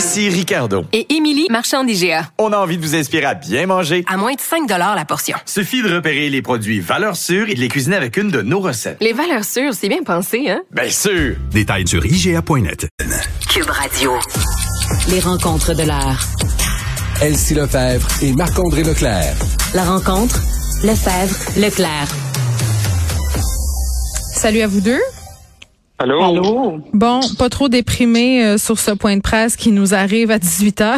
Ici Ricardo. Et Émilie, marchand d'IGA. On a envie de vous inspirer à bien manger. À moins de 5 la portion. Suffit de repérer les produits valeurs sûres et de les cuisiner avec une de nos recettes. Les valeurs sûres, c'est bien pensé, hein? Bien sûr! Détails sur IGA.net. Cube Radio. Les rencontres de l'art. Elsie Lefebvre et Marc-André Leclerc. La rencontre, Lefebvre, Leclerc. Salut à vous deux. Allô? Allô? Bon, pas trop déprimé euh, sur ce point de presse qui nous arrive à 18 h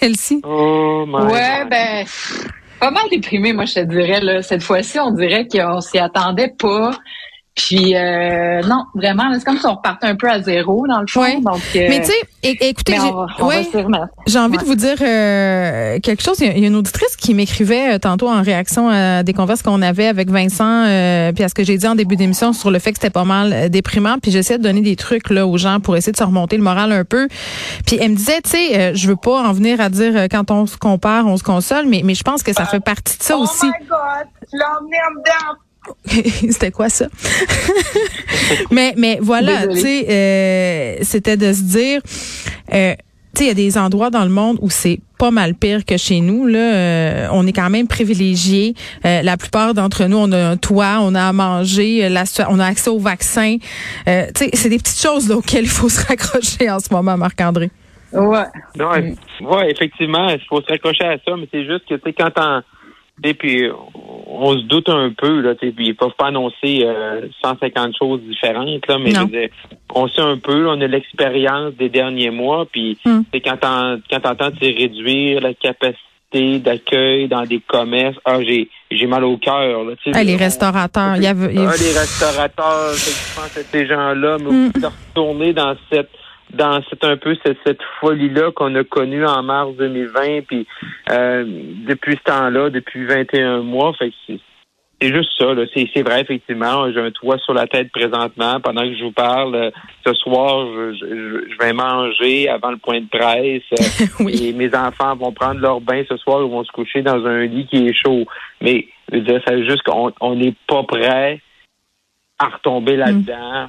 Elsie? Oh my Ouais, God. ben, pas mal déprimé, moi, je te dirais. Là. Cette fois-ci, on dirait qu'on s'y attendait pas. Puis, euh, non, vraiment, c'est comme si on repartait un peu à zéro, dans le fond. Ouais. Donc, euh, Mais tu sais, écoutez, j'ai- ouais. envie de vous dire euh, quelque chose. Il y, a, il y a une auditrice qui m'écrivait euh, tantôt en réaction à des converses qu'on avait avec Vincent, euh, puis à ce que j'ai dit en début d'émission sur le fait que c'était pas mal euh, déprimant. Puis j'essayais de donner des trucs là aux gens pour essayer de se remonter le moral un peu. Puis elle me disait, tu sais, euh, je veux pas en venir à dire euh, quand on se compare, on se console, mais mais je pense que ça fait partie de ça aussi. Oh God, emmené en dedans. c'était quoi ça? Mais mais voilà, tu sais, euh, c'était de se dire. Euh, tu sais, il y a des endroits dans le monde où c'est pas mal pire que chez nous. Là, Euh, on est quand même privilégiés. Euh, la plupart d'entre nous, on a un toit, on a à manger, euh, la, on a accès au vaccin. Euh, tu sais, c'est des petites choses là, auxquelles il faut se raccrocher en ce moment, Marc-André. Ouais. Non, eff- ouais, effectivement, il faut se raccrocher à ça, mais c'est juste que, tu sais, quand puis on se doute un peu, là, puis ils peuvent pas annoncer euh, 150 choses différentes, là, mais dire, on sait un peu, on a l'expérience des derniers mois, puis c'est quand on, quand t'entends, réduire la capacité d'accueil dans des commerces, ah, j'ai, j'ai mal au cœur. Ah, les restaurateurs, il y avait. ah, les restaurateurs, je pense à ces gens-là, mais Mm. de retourner dans cette dans cette un peu cette, cette folie-là qu'on a connue en mars 2020, puis euh, depuis ce temps-là, depuis 21 mois, fait que c'est c'est juste ça, là. C'est, c'est vrai, effectivement. J'ai un toit sur la tête présentement. Pendant que je vous parle, euh, ce soir, je, je, je vais manger avant le point de presse. Oui. Et mes enfants vont prendre leur bain ce soir. Ils vont se coucher dans un lit qui est chaud. Mais, je veux dire, veut juste qu'on on n'est pas prêt à retomber Mm.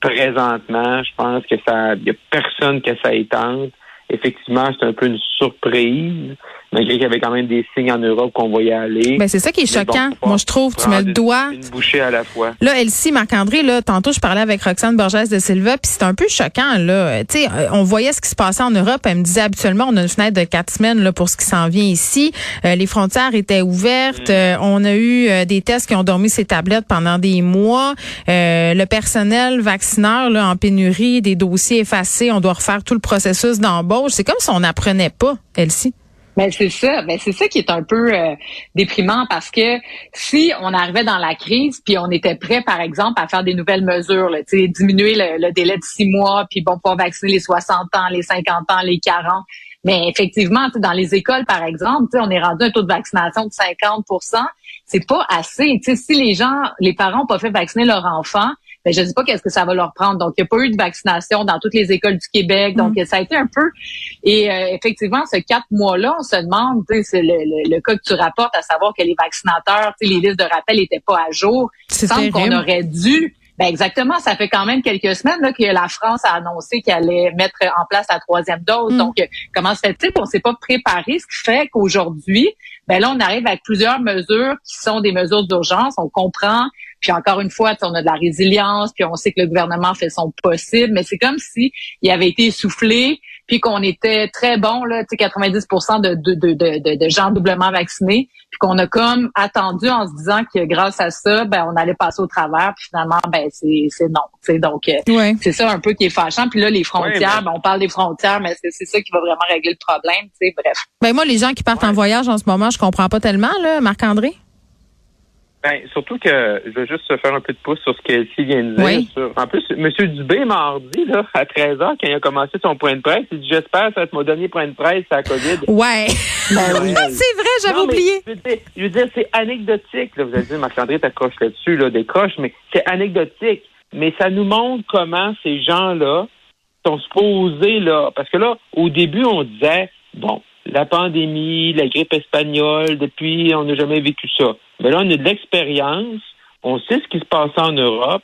Présentement, je pense que ça, y a personne que ça étende. Effectivement, c'est un peu une surprise, malgré qu'il y avait quand même des signes en Europe qu'on voyait aller. Ben, c'est ça qui est Mais choquant. Moi, je trouve, tu mets le doigt. Une, bouchée à la fois. Là, Elsie, Marc-André, là, tantôt, je parlais avec Roxane Borges de Silva, puis c'est un peu choquant, là. Tu sais, euh, on voyait ce qui se passait en Europe. Elle me disait, habituellement, on a une fenêtre de quatre semaines, là, pour ce qui s'en vient ici. Euh, les frontières étaient ouvertes. Euh, on a eu euh, des tests qui ont dormi ces tablettes pendant des mois. Euh, le personnel vaccineur, là, en pénurie, des dossiers effacés. On doit refaire tout le processus d'embauche. C'est comme si on n'apprenait pas, Elsie. Ben c'est ça, ben c'est ça qui est un peu euh, déprimant parce que si on arrivait dans la crise puis on était prêt par exemple à faire des nouvelles mesures, là, diminuer le, le délai de six mois puis bon pouvoir vacciner les 60 ans, les 50 ans, les 40. Mais effectivement, dans les écoles par exemple, on est rendu un taux de vaccination de 50% C'est pas assez. Tu sais, si les gens, les parents n'ont pas fait vacciner leur enfant, ben, je ne sais pas qu'est-ce que ça va leur prendre. Donc, il n'y a pas eu de vaccination dans toutes les écoles du Québec. Donc, ça a été un peu... Et euh, effectivement, ce quatre mois-là, on se demande, c'est le, le, le cas que tu rapportes, à savoir que les vaccinateurs, les listes de rappel n'étaient pas à jour. C'est Il semble qu'on aurait dû... Ben exactement, ça fait quand même quelques semaines là, que la France a annoncé qu'elle allait mettre en place la troisième dose. Mm. Donc, euh, comment se fait-il qu'on s'est pas préparé, ce qui fait qu'aujourd'hui, ben là, on arrive avec plusieurs mesures qui sont des mesures d'urgence. On comprend puis encore une fois, tu sais, on a de la résilience, puis on sait que le gouvernement fait son possible, mais c'est comme si il avait été essoufflé, puis qu'on était très bon là, tu sais, 90 de, de, de, de, de gens doublement vaccinés, puis qu'on a comme attendu en se disant que grâce à ça, ben on allait passer au travers, puis finalement, ben c'est c'est non. tu sais. Donc euh, Ouais. c'est ça un peu qui est fâchant. Puis là, les frontières, Ouais, ben, on parle des frontières, mais c'est c'est ça qui va vraiment régler le problème. tu sais. Bref. Ben moi, les gens qui partent en voyage en ce moment, je comprends pas tellement, là, Marc-André. Ben, surtout que je veux juste faire un peu de pouce sur ce qu'Elsie vient de dire. Oui. Sur- en plus, M. Dubé, mardi, là, à 13h, quand il a commencé son point de presse, il dit J'espère que ça va être mon dernier point de presse à la COVID. Ouais. Ouais. c'est vrai, j'avais oublié. Je veux dire, je veux dire, c'est anecdotique. Là. Vous allez dire, Marc-André t'accroches là-dessus, là, décroche, mais c'est anecdotique. Mais ça nous montre comment ces gens-là sont supposés, là. Parce que là, au début, on disait, bon, la pandémie, la grippe espagnole, depuis, on n'a jamais vécu ça. Mais là, on a de l'expérience, on sait ce qui se passe en Europe.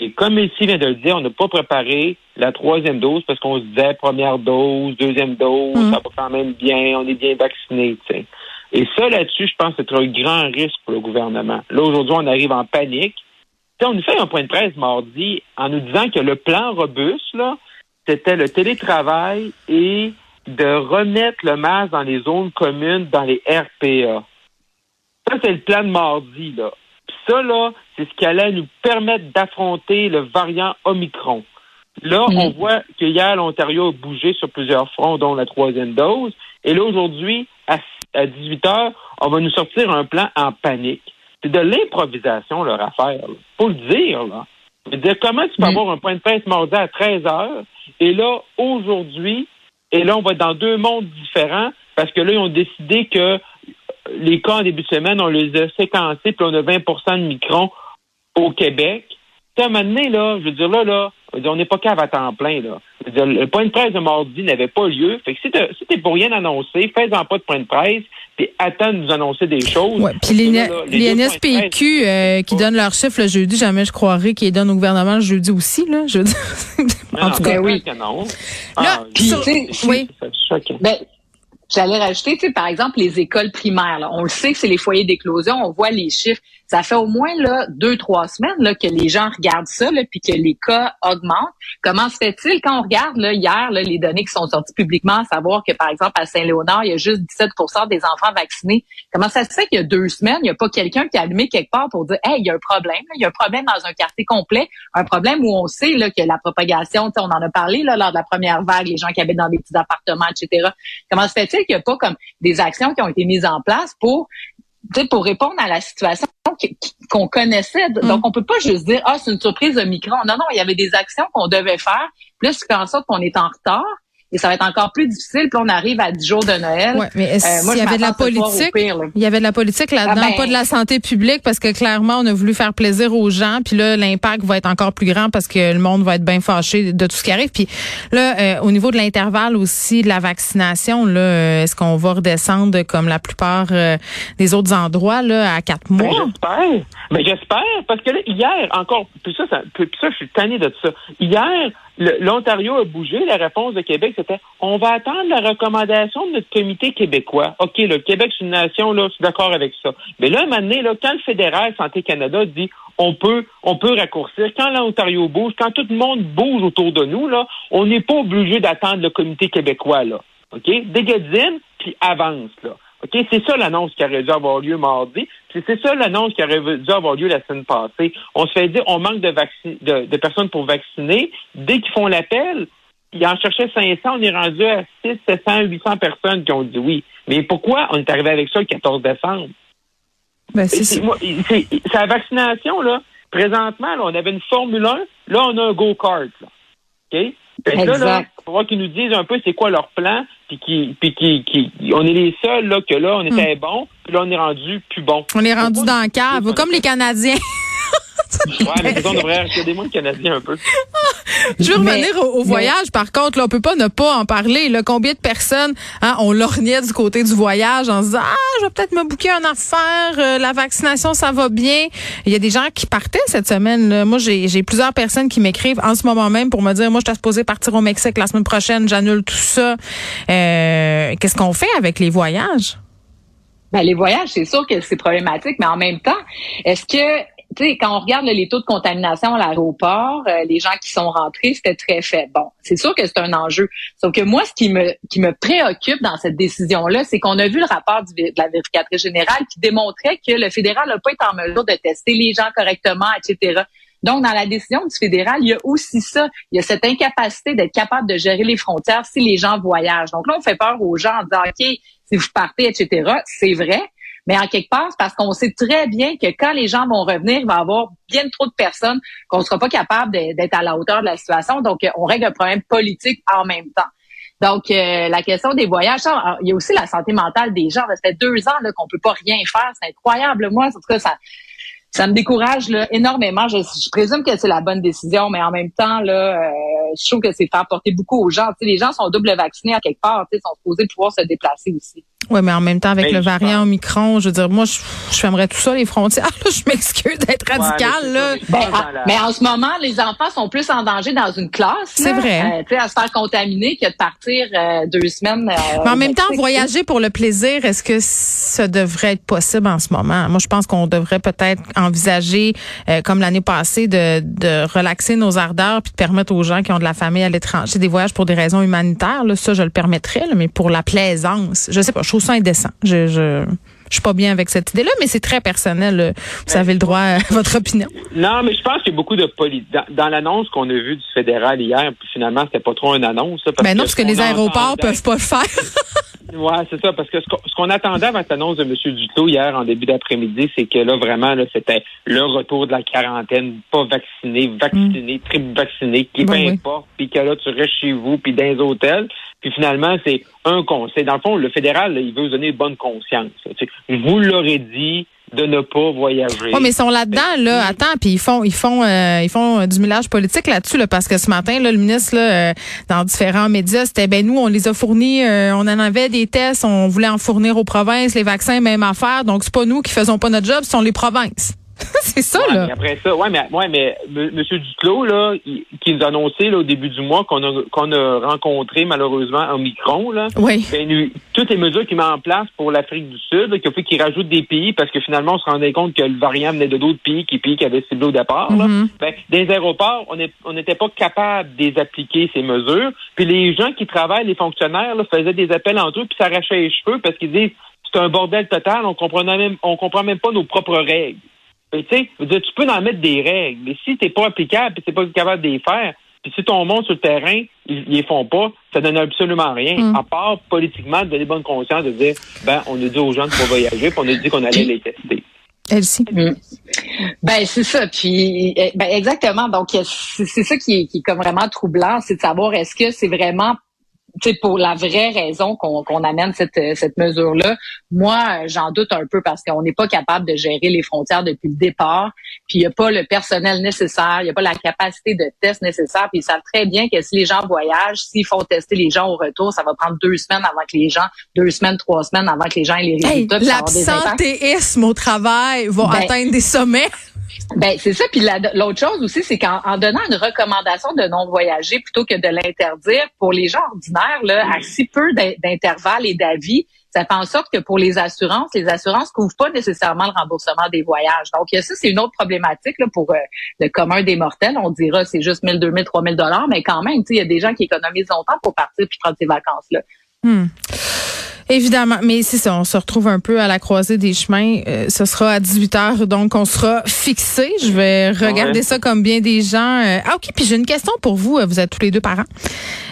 Et comme ici vient de le dire, on n'a pas préparé la troisième dose parce qu'on se disait première dose, deuxième dose, Mm. ça va quand même bien, on est bien vacciné. tu sais. Et ça, là-dessus, je pense que c'est un grand risque pour le gouvernement. Là, aujourd'hui, on arrive en panique. Tu sais, on nous fait un point de presse mardi en nous disant que le plan robuste, là, c'était le télétravail et de remettre le masque dans les zones communes, dans les RPA. Ça, c'est le plan de mardi, là. Puis ça, là, c'est ce qui allait nous permettre d'affronter le variant Omicron. Là, on voit que hier, l'Ontario a bougé sur plusieurs fronts, dont la troisième dose. Et là, aujourd'hui, à, à 18 heures, on va nous sortir un plan en panique. C'est de l'improvisation, leur affaire. Là. Faut le dire, là. Je veux dire, comment tu peux avoir un point de presse mardi à 13 heures et là, aujourd'hui, et là, on va être dans deux mondes différents parce que là, ils ont décidé que les cas en début de semaine, on les a séquencés, puis on a 20% de microns au Québec. Tu sais, à un moment donné, là, je veux dire, là, là, on n'est pas cave à temps plein, là. Dire, le point de presse de mardi n'avait pas lieu. Fait que si t'es pour rien annoncer, fais-en pas de point de presse, puis attends de nous annoncer des choses. Ouais, puis que les, là, là, les les deux points de NSPQ presse, euh, qui donnent leurs chiffres le jeudi, jamais je croirais qu'ils donnent au gouvernement le jeudi aussi, là. Je veux dire. Non, en non, tout cas. Ben oui. non. Là, Ah, Puis, sur- oui. Ben, j'allais rajouter, tu sais, par exemple, les écoles primaires. Là, on le sait que c'est les foyers d'éclosion. On voit les chiffres. Ça fait au moins là deux, trois semaines là, que les gens regardent ça, là, puis que les cas augmentent. Comment se fait-il? Quand on regarde là, hier là, les données qui sont sorties publiquement, à savoir que par exemple à Saint-Léonard, il y a juste 17% des enfants vaccinés. Comment ça se fait qu'il y a deux semaines, il n'y a pas quelqu'un qui a allumé quelque part pour dire, hey, il y a un problème. là. Il y a un problème dans un quartier complet, un problème où on sait là, que la propagation, on en a parlé là, lors de la première vague, les gens qui habitent dans des petits appartements, etc. Comment se fait-il qu'il n'y a pas comme des actions qui ont été mises en place pour pour répondre à la situation qu'on connaissait. Donc, on peut pas juste dire, ah, c'est une surprise de micron. Non, non, il y avait des actions qu'on devait faire. Puis là, ce qui fait en sorte qu'on est en retard. Et ça va être encore plus difficile. Puis on arrive à 10 jours de Noël. Ouais, mais est-ce Euh, moi, qu'il y avait de la politique? pire. Il y avait de la politique là-dedans, Ah ben- pas de la santé publique, parce que clairement, on a voulu faire plaisir aux gens. Puis là, l'impact va être encore plus grand parce que le monde va être bien fâché de tout ce qui arrive. Puis là, euh, au niveau de l'intervalle aussi de la vaccination, là, euh, est-ce qu'on va redescendre comme la plupart euh, des autres endroits là à quatre Ben, mois? j'espère. Mais j'espère, parce que là, hier, encore, puis ça, ça, puis ça, je suis tanné de ça. Hier, l'Ontario a bougé. La réponse de Québec, c'était on va attendre la recommandation de notre comité québécois. OK, le Québec, c'est une nation, là, je suis d'accord avec ça. Mais là, à un moment donné, là, quand le fédéral Santé Canada dit on peut, on peut raccourcir, quand l'Ontario bouge, quand tout le monde bouge autour de nous, là, on n'est pas obligé d'attendre le comité québécois, là. OK? Dégadine, puis avance, là. OK? C'est ça l'annonce qui aurait dû avoir lieu mardi. C'est ça l'annonce qui aurait dû avoir lieu la semaine passée. On se fait dire, on manque de, vaccin- de, de personnes pour vacciner. Dès qu'ils font l'appel, ils en cherchaient 500, on est rendu à 6, 700, 800 personnes qui ont dit oui. Mais pourquoi on est arrivé avec ça le 14 décembre? Ben, c'est la vaccination, là. Présentement, là, on avait une Formule 1. Là, on a un go-kart. là. OK? Fait là, là, il faudra qu'ils nous disent un peu c'est quoi leur plan, puis qui, puis qui, qui, on est les seuls là que là on était bons, puis là on est rendu plus bons. On est rendu dans le cave, comme les Canadiens. Ouais, mais disons, on devrait regarder moins le Canadien un peu. Je veux Mais- revenir au, au mais- voyage. Par contre, là, on peut pas ne pas en parler. Là. Combien de personnes hein, on lorgnait du côté du voyage en se disant ah je vais peut-être me bouquer une affaire, euh, la vaccination ça va bien. Il y a des gens qui partaient cette semaine. là. Moi j'ai j'ai plusieurs personnes qui m'écrivent en ce moment même pour me dire moi je suis supposée partir au Mexique la semaine prochaine, j'annule tout ça. Euh, Qu'est-ce qu'on fait avec les voyages? Ben, les voyages, c'est sûr que c'est problématique, mais en même temps, est-ce que, tu sais, quand on regarde les taux de contamination à l'aéroport, euh, les gens qui sont rentrés, c'était très faible. Bon, c'est sûr que c'est un enjeu. Sauf que moi, ce qui me qui me préoccupe dans cette décision-là, c'est qu'on a vu le rapport de la vérificatrice générale qui démontrait que le fédéral n'a pas été en mesure de tester les gens correctement, etc. Donc, dans la décision du fédéral, il y a aussi ça. Il y a cette incapacité d'être capable de gérer les frontières si les gens voyagent. Donc là, on fait peur aux gens en disant, OK, si vous partez, etc. C'est vrai. Mais en quelque part, c'est parce qu'on sait très bien que quand les gens vont revenir, il va y avoir bien trop de personnes qu'on ne sera pas capable d'être à la hauteur de la situation. Donc, on règle un problème politique en même temps. Donc, euh, la question des voyages, il y a aussi la santé mentale des gens. Ça fait deux ans qu'on peut pas rien faire. C'est incroyable. Moi, en tout cas, ça, ça me décourage là, énormément. Je, présume que c'est la bonne décision, mais en même temps, là, euh, je trouve que c'est faire porter beaucoup aux gens. les gens sont double vaccinés à quelque part, sont supposés pouvoir se déplacer aussi. Oui, mais en même temps, avec le variant Omicron, je veux dire, moi, je, je fermerais tout ça, les frontières. je m'excuse d'être radical. là. Ben, mais en ce moment, les enfants sont plus en danger dans une classe. C'est vrai. Euh, tu sais, à se faire contaminer que de partir euh, deux semaines. Euh, mais en même temps, voyager pour le plaisir, est-ce que ça devrait être possible en ce moment? Moi, je pense qu'on devrait peut-être envisager, comme l'année passée, de, de relaxer nos ardeurs puis de permettre aux gens qui ont de la famille à l'étranger des voyages pour des raisons humanitaires. Là, ça, je le permettrais, mais pour la plaisance, je sais pas, je trouve ça indécent. Je, je, je suis pas bien avec cette idée-là, mais c'est très personnel. Vous avez le droit à votre opinion. Non, mais je pense qu'il y a beaucoup de politique. Dans, l'annonce qu'on a vue du fédéral hier, finalement, c'était pas trop une annonce. Parce ben non, parce que les aéroports peuvent pas le faire. Oui, c'est ça, parce que ce qu'on attendait avec l'annonce de M. Duclos hier en début d'après-midi, c'est que là, vraiment, là, c'était le retour de la quarantaine, pas vacciné, vacciné, mm. triple vacciné, qui peu importe, puis que là, tu restes chez vous, puis dans les hôtels. Puis finalement, c'est un conseil. Dans le fond, le fédéral, il veut vous donner bonne conscience. Vous l'aurez dit, de ne pas voyager. Oui, mais ils sont là-dedans, là. Attends, puis ils font, ils font, euh, ils font du millage politique là-dessus, là, parce que ce matin, là, le ministre, là, euh, dans différents médias, c'était, ben nous, on les a fournis, euh, on en avait des tests, on voulait en fournir aux provinces, les vaccins, même affaire. Donc c'est pas nous qui faisons pas notre job, ce sont les provinces. c'est ça, là. après ça, ouais, mais, ouais, mais M. Duclos, là, qui nous a annoncé là, au début du mois qu'on a, qu'on a rencontré malheureusement un micron, là. Oui. Ben, toutes les mesures qu'il met en place pour l'Afrique du Sud, qu'il a fait qu'il rajoute des pays parce que finalement, on se rendait compte que le variant venait de d'autres pays qui pays qui avaient ciblé au départ. Là. Mm-hmm. Ben, les aéroports, on n'était pas capable de les appliquer, ces mesures. Puis les gens qui travaillent, les fonctionnaires, là, faisaient des appels entre eux puis s'arrachaient les cheveux parce qu'ils disent c'est un bordel total, on comprenait même, on comprend même pas nos propres règles. Tu sais, tu peux en mettre des règles, mais si t'es pas applicable et t'es pas capable de les faire, puis si ton monde sur le terrain, ils, les font pas, ça donne absolument rien, mm. à part politiquement de donner bonne conscience de dire, ben, on a dit aux gens de pas voyager, puis on a dit qu'on allait les tester. Elsie. Mm. Ben c'est ça, puis eh, ben exactement. Donc c'est ça qui est, qui est comme vraiment troublant, c'est de savoir est-ce que c'est vraiment pour la vraie raison qu'on amène cette, cette mesure-là, moi, j'en doute un peu parce qu'on n'est pas capable de gérer les frontières depuis le départ. Puis il n'y a pas le personnel nécessaire, il n'y a pas la capacité de test nécessaire. Puis ils savent très bien que si les gens voyagent, s'ils font tester les gens au retour, ça va prendre deux semaines avant que les gens, deux semaines, trois semaines avant que les gens aient les résultats. Hey, L'absentéisme au travail va ben, atteindre des sommets. Ben c'est ça. Puis l'autre chose aussi, c'est qu'en donnant une recommandation de non voyager plutôt que de l'interdire pour les gens ordinaires, là, à si peu d'intervalles et d'avis, ça fait en sorte que pour les assurances, les assurances couvrent pas nécessairement le remboursement des voyages. Donc ça, c'est une autre problématique là, pour euh, le commun des mortels. On dira c'est juste 1000, 2000, 3000 dollars, mais quand même, il y a des gens qui économisent longtemps pour partir puis prendre ces vacances là. Hmm. Évidemment, mais c'est ça, on se retrouve un peu à la croisée des chemins. Euh, ce sera à 18 h donc on sera fixé. Je vais regarder ça comme bien des gens. Euh, ah ok, puis j'ai une question pour vous. Vous êtes tous les deux parents.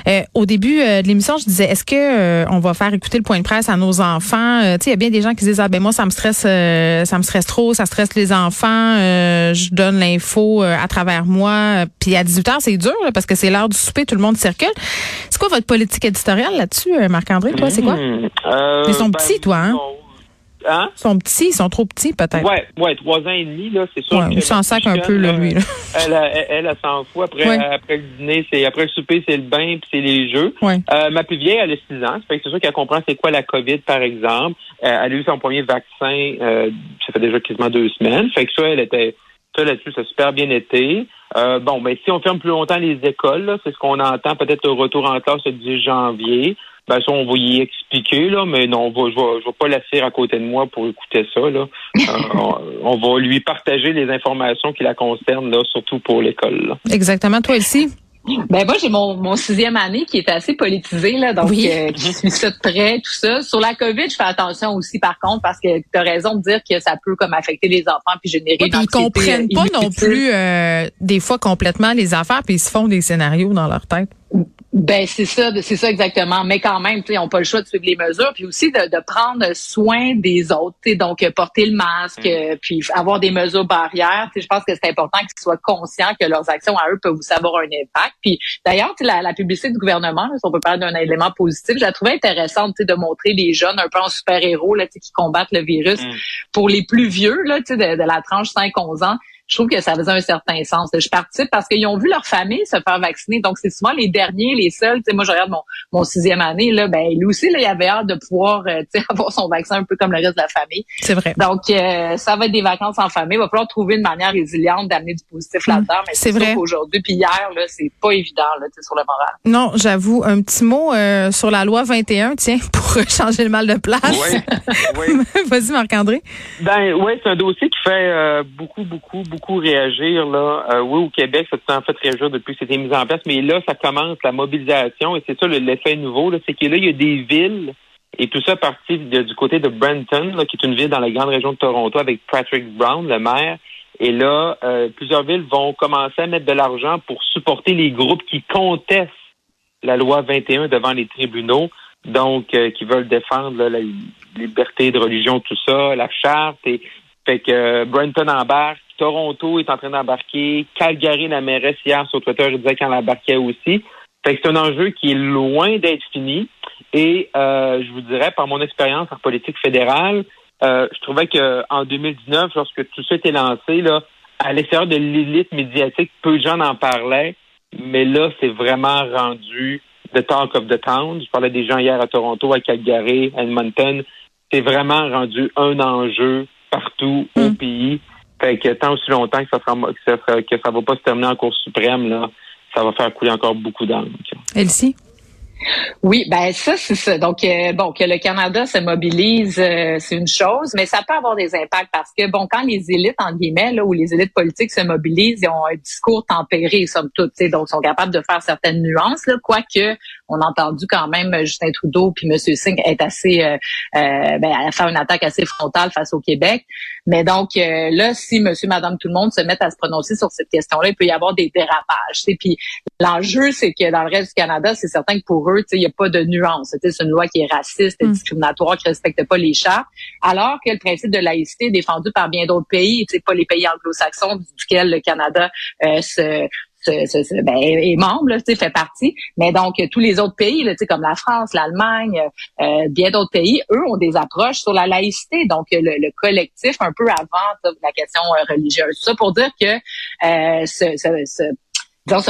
Euh, au début de l'émission, je disais, est-ce que on va faire écouter le point de presse à nos enfants? Tu sais, il y a bien des gens qui disent ah ben moi ça me stresse, ça me stresse trop, ça stresse les enfants. je donne l'info à travers moi. Puis à 18 h c'est dur parce que c'est l'heure du souper, tout le monde circule. C'est quoi votre politique éditoriale là-dessus, Marc-André? Toi, c'est quoi? Euh, ils sont petits, toi, hein? Hein? Ils sont petits, ils sont trop petits, peut-être. Ouais, ouais, trois ans et demi, là, c'est sûr. Ouais, il s'en sac un peu, là, lui. Là. Elle, elle, elle, s'en fout. Après, après le dîner, c'est après le souper, c'est le bain, puis c'est les jeux. Ouais. Euh, ma plus vieille, elle a six ans. c'est sûr qu'elle comprend c'est quoi la COVID, par exemple. Euh, elle a eu son premier vaccin, euh, ça fait déjà quasiment deux semaines. Fait que ça, elle était, ça là-dessus, ça a super bien été. Euh, bon, mais si on ferme plus longtemps les écoles, c'est ce qu'on entend peut-être au retour en classe le 10 janvier. Ben ça, on va y expliquer, là, mais non, je ne vais, pas laisser à côté de moi pour écouter ça. Là. Euh, on, va lui partager les informations qui la concernent, là, surtout pour l'école. Exactement. Toi aussi? Ben moi j'ai mon, mon sixième année qui est assez politisé là, donc oui. euh, qui suit ça de près, tout ça. Sur la COVID, je fais attention aussi par contre parce que tu as raison de dire que ça peut comme affecter les enfants puis générer oui, Ils comprennent pas non plus euh, des fois complètement les affaires puis ils se font des scénarios dans leur tête. Ben c'est ça, c'est ça exactement. Mais quand même, ils n'ont pas le choix de suivre les mesures, puis aussi de, de prendre soin des autres. Donc porter le masque, mm. puis avoir des mesures barrières. Je pense que c'est important qu'ils soient conscients que leurs actions à eux peuvent aussi avoir un impact. Puis d'ailleurs, la, la publicité du gouvernement, si on peut parler d'un élément positif, je la trouvais intéressante de montrer les jeunes un peu en super héros là, qui combattent le virus. Mm. Pour les plus vieux là, de, de la tranche 5-11 ans, je trouve que ça faisait un certain sens. Je participe parce qu'ils ont vu leur famille se faire vacciner. Donc, c'est souvent les derniers, les seuls. Tu sais, moi, je regarde mon, mon sixième année, là, ben, lui aussi, là, il avait hâte de pouvoir euh, avoir son vaccin un peu comme le reste de la famille. C'est vrai. Donc, euh, ça va être des vacances en famille. Il va falloir trouver une manière résiliente d'amener du positif mmh. là-dedans. Mais c'est vrai. Aujourd'hui, puis hier, là, c'est pas évident là, sur le moral. Non, j'avoue. Un petit mot euh, sur la loi 21, tiens, pour changer le mal de place. Oui. oui. Vas-y, Marc-André. Ben oui, c'est un dossier qui fait beaucoup, beaucoup, beaucoup beaucoup réagir. Là. Euh, oui, au Québec, ça s'est en fait réagir depuis que c'était mis en place, mais là, ça commence la mobilisation et c'est ça l'effet nouveau, c'est que là, il y a des villes et tout ça parti du côté de Brenton, qui est une ville dans la grande région de Toronto avec Patrick Brown, le maire. Et là, euh, plusieurs villes vont commencer à mettre de l'argent pour supporter les groupes qui contestent la loi 21 devant les tribunaux, donc euh, qui veulent défendre la liberté de religion, tout ça, la charte. Et fait que Brenton embarque, Toronto est en train d'embarquer. Calgary, la mairesse, hier, sur Twitter, disait qu'elle embarquait aussi. Fait que c'est un enjeu qui est loin d'être fini. Et euh, je vous dirais, par mon expérience en politique fédérale, euh, je trouvais que en 2019, lorsque tout ça était lancé, là, à l'extérieur de l'élite médiatique, peu de gens en parlaient. Mais là, c'est vraiment rendu the talk of the town. Je parlais des gens hier à Toronto, à Calgary, à Edmonton. C'est vraiment rendu un enjeu partout au mm. pays. Fait que tant aussi longtemps que ça sera, que ça, va pas se terminer en Cour suprême, là, ça va faire couler encore beaucoup d'encre. Elsie? Oui, ben ça c'est ça. Donc euh, bon que le Canada se mobilise, euh, c'est une chose, mais ça peut avoir des impacts parce que bon quand les élites en guillemets là ou les élites politiques se mobilisent, ils ont un discours tempéré somme toute, donc sont capables de faire certaines nuances là, quoique on a entendu quand même Justin Trudeau puis M. Singh être assez euh, euh, ben, faire une attaque assez frontale face au Québec. Mais donc là, si Monsieur, Madame, tout le monde se mettent à se prononcer sur cette question-là, il peut y avoir des dérapages. Puis l'enjeu, c'est que dans le reste du Canada, c'est certain que pour eux, il n'y a pas de nuance. C'est une loi qui est raciste, mm. discriminatoire, qui respecte pas les chartes. Alors que le principe de laïcité est défendu par bien d'autres pays, pas les pays anglo-saxons duquel le Canada ben, est membre, là, fait partie. Mais donc, tous les autres pays, là, comme la France, l'Allemagne, euh, bien d'autres pays, eux ont des approches sur la laïcité. Donc, le, collectif, un peu avant la question euh, religieuse. Ça pour dire que euh, ce, ce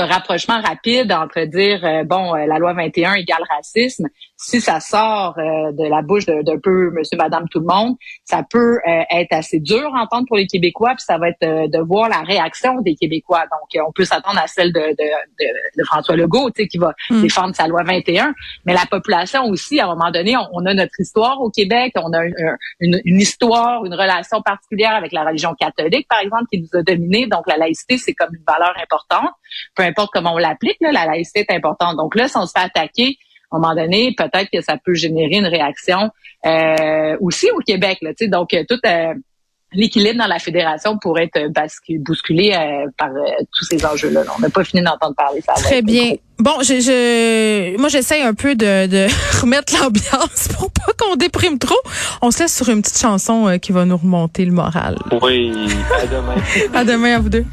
rapprochement rapide entre dire, euh, bon, euh, la loi 21 égale racisme, si ça sort euh, de la bouche d'un peu monsieur, madame, tout le monde, ça peut être assez dur à entendre pour les Québécois, puis ça va être de voir la réaction des Québécois. Donc, on peut s'attendre à celle de, de, de, François Legault, tu sais, qui va mm. défendre sa loi 21, mais la population aussi, à un moment donné, on, a notre histoire au Québec, on a une, une, histoire, une relation particulière avec la religion catholique, par exemple, qui nous a dominés. Donc, la laïcité, c'est comme une valeur importante peu importe comment on l'applique, la laïcité est importante. Donc là, si on se fait attaquer, à un moment donné, peut-être que ça peut générer une réaction euh, aussi au Québec. Là, donc, euh, tout euh, l'équilibre dans la fédération pourrait être bousculé par tous ces enjeux-là. On n'a pas fini d'entendre parler. Ça Très bien. Bon, je, je, moi, j'essaye un peu de, de remettre l'ambiance pour pas qu'on déprime trop. On se laisse sur une petite chanson qui va nous remonter le moral. Oui, à demain. à demain à vous deux.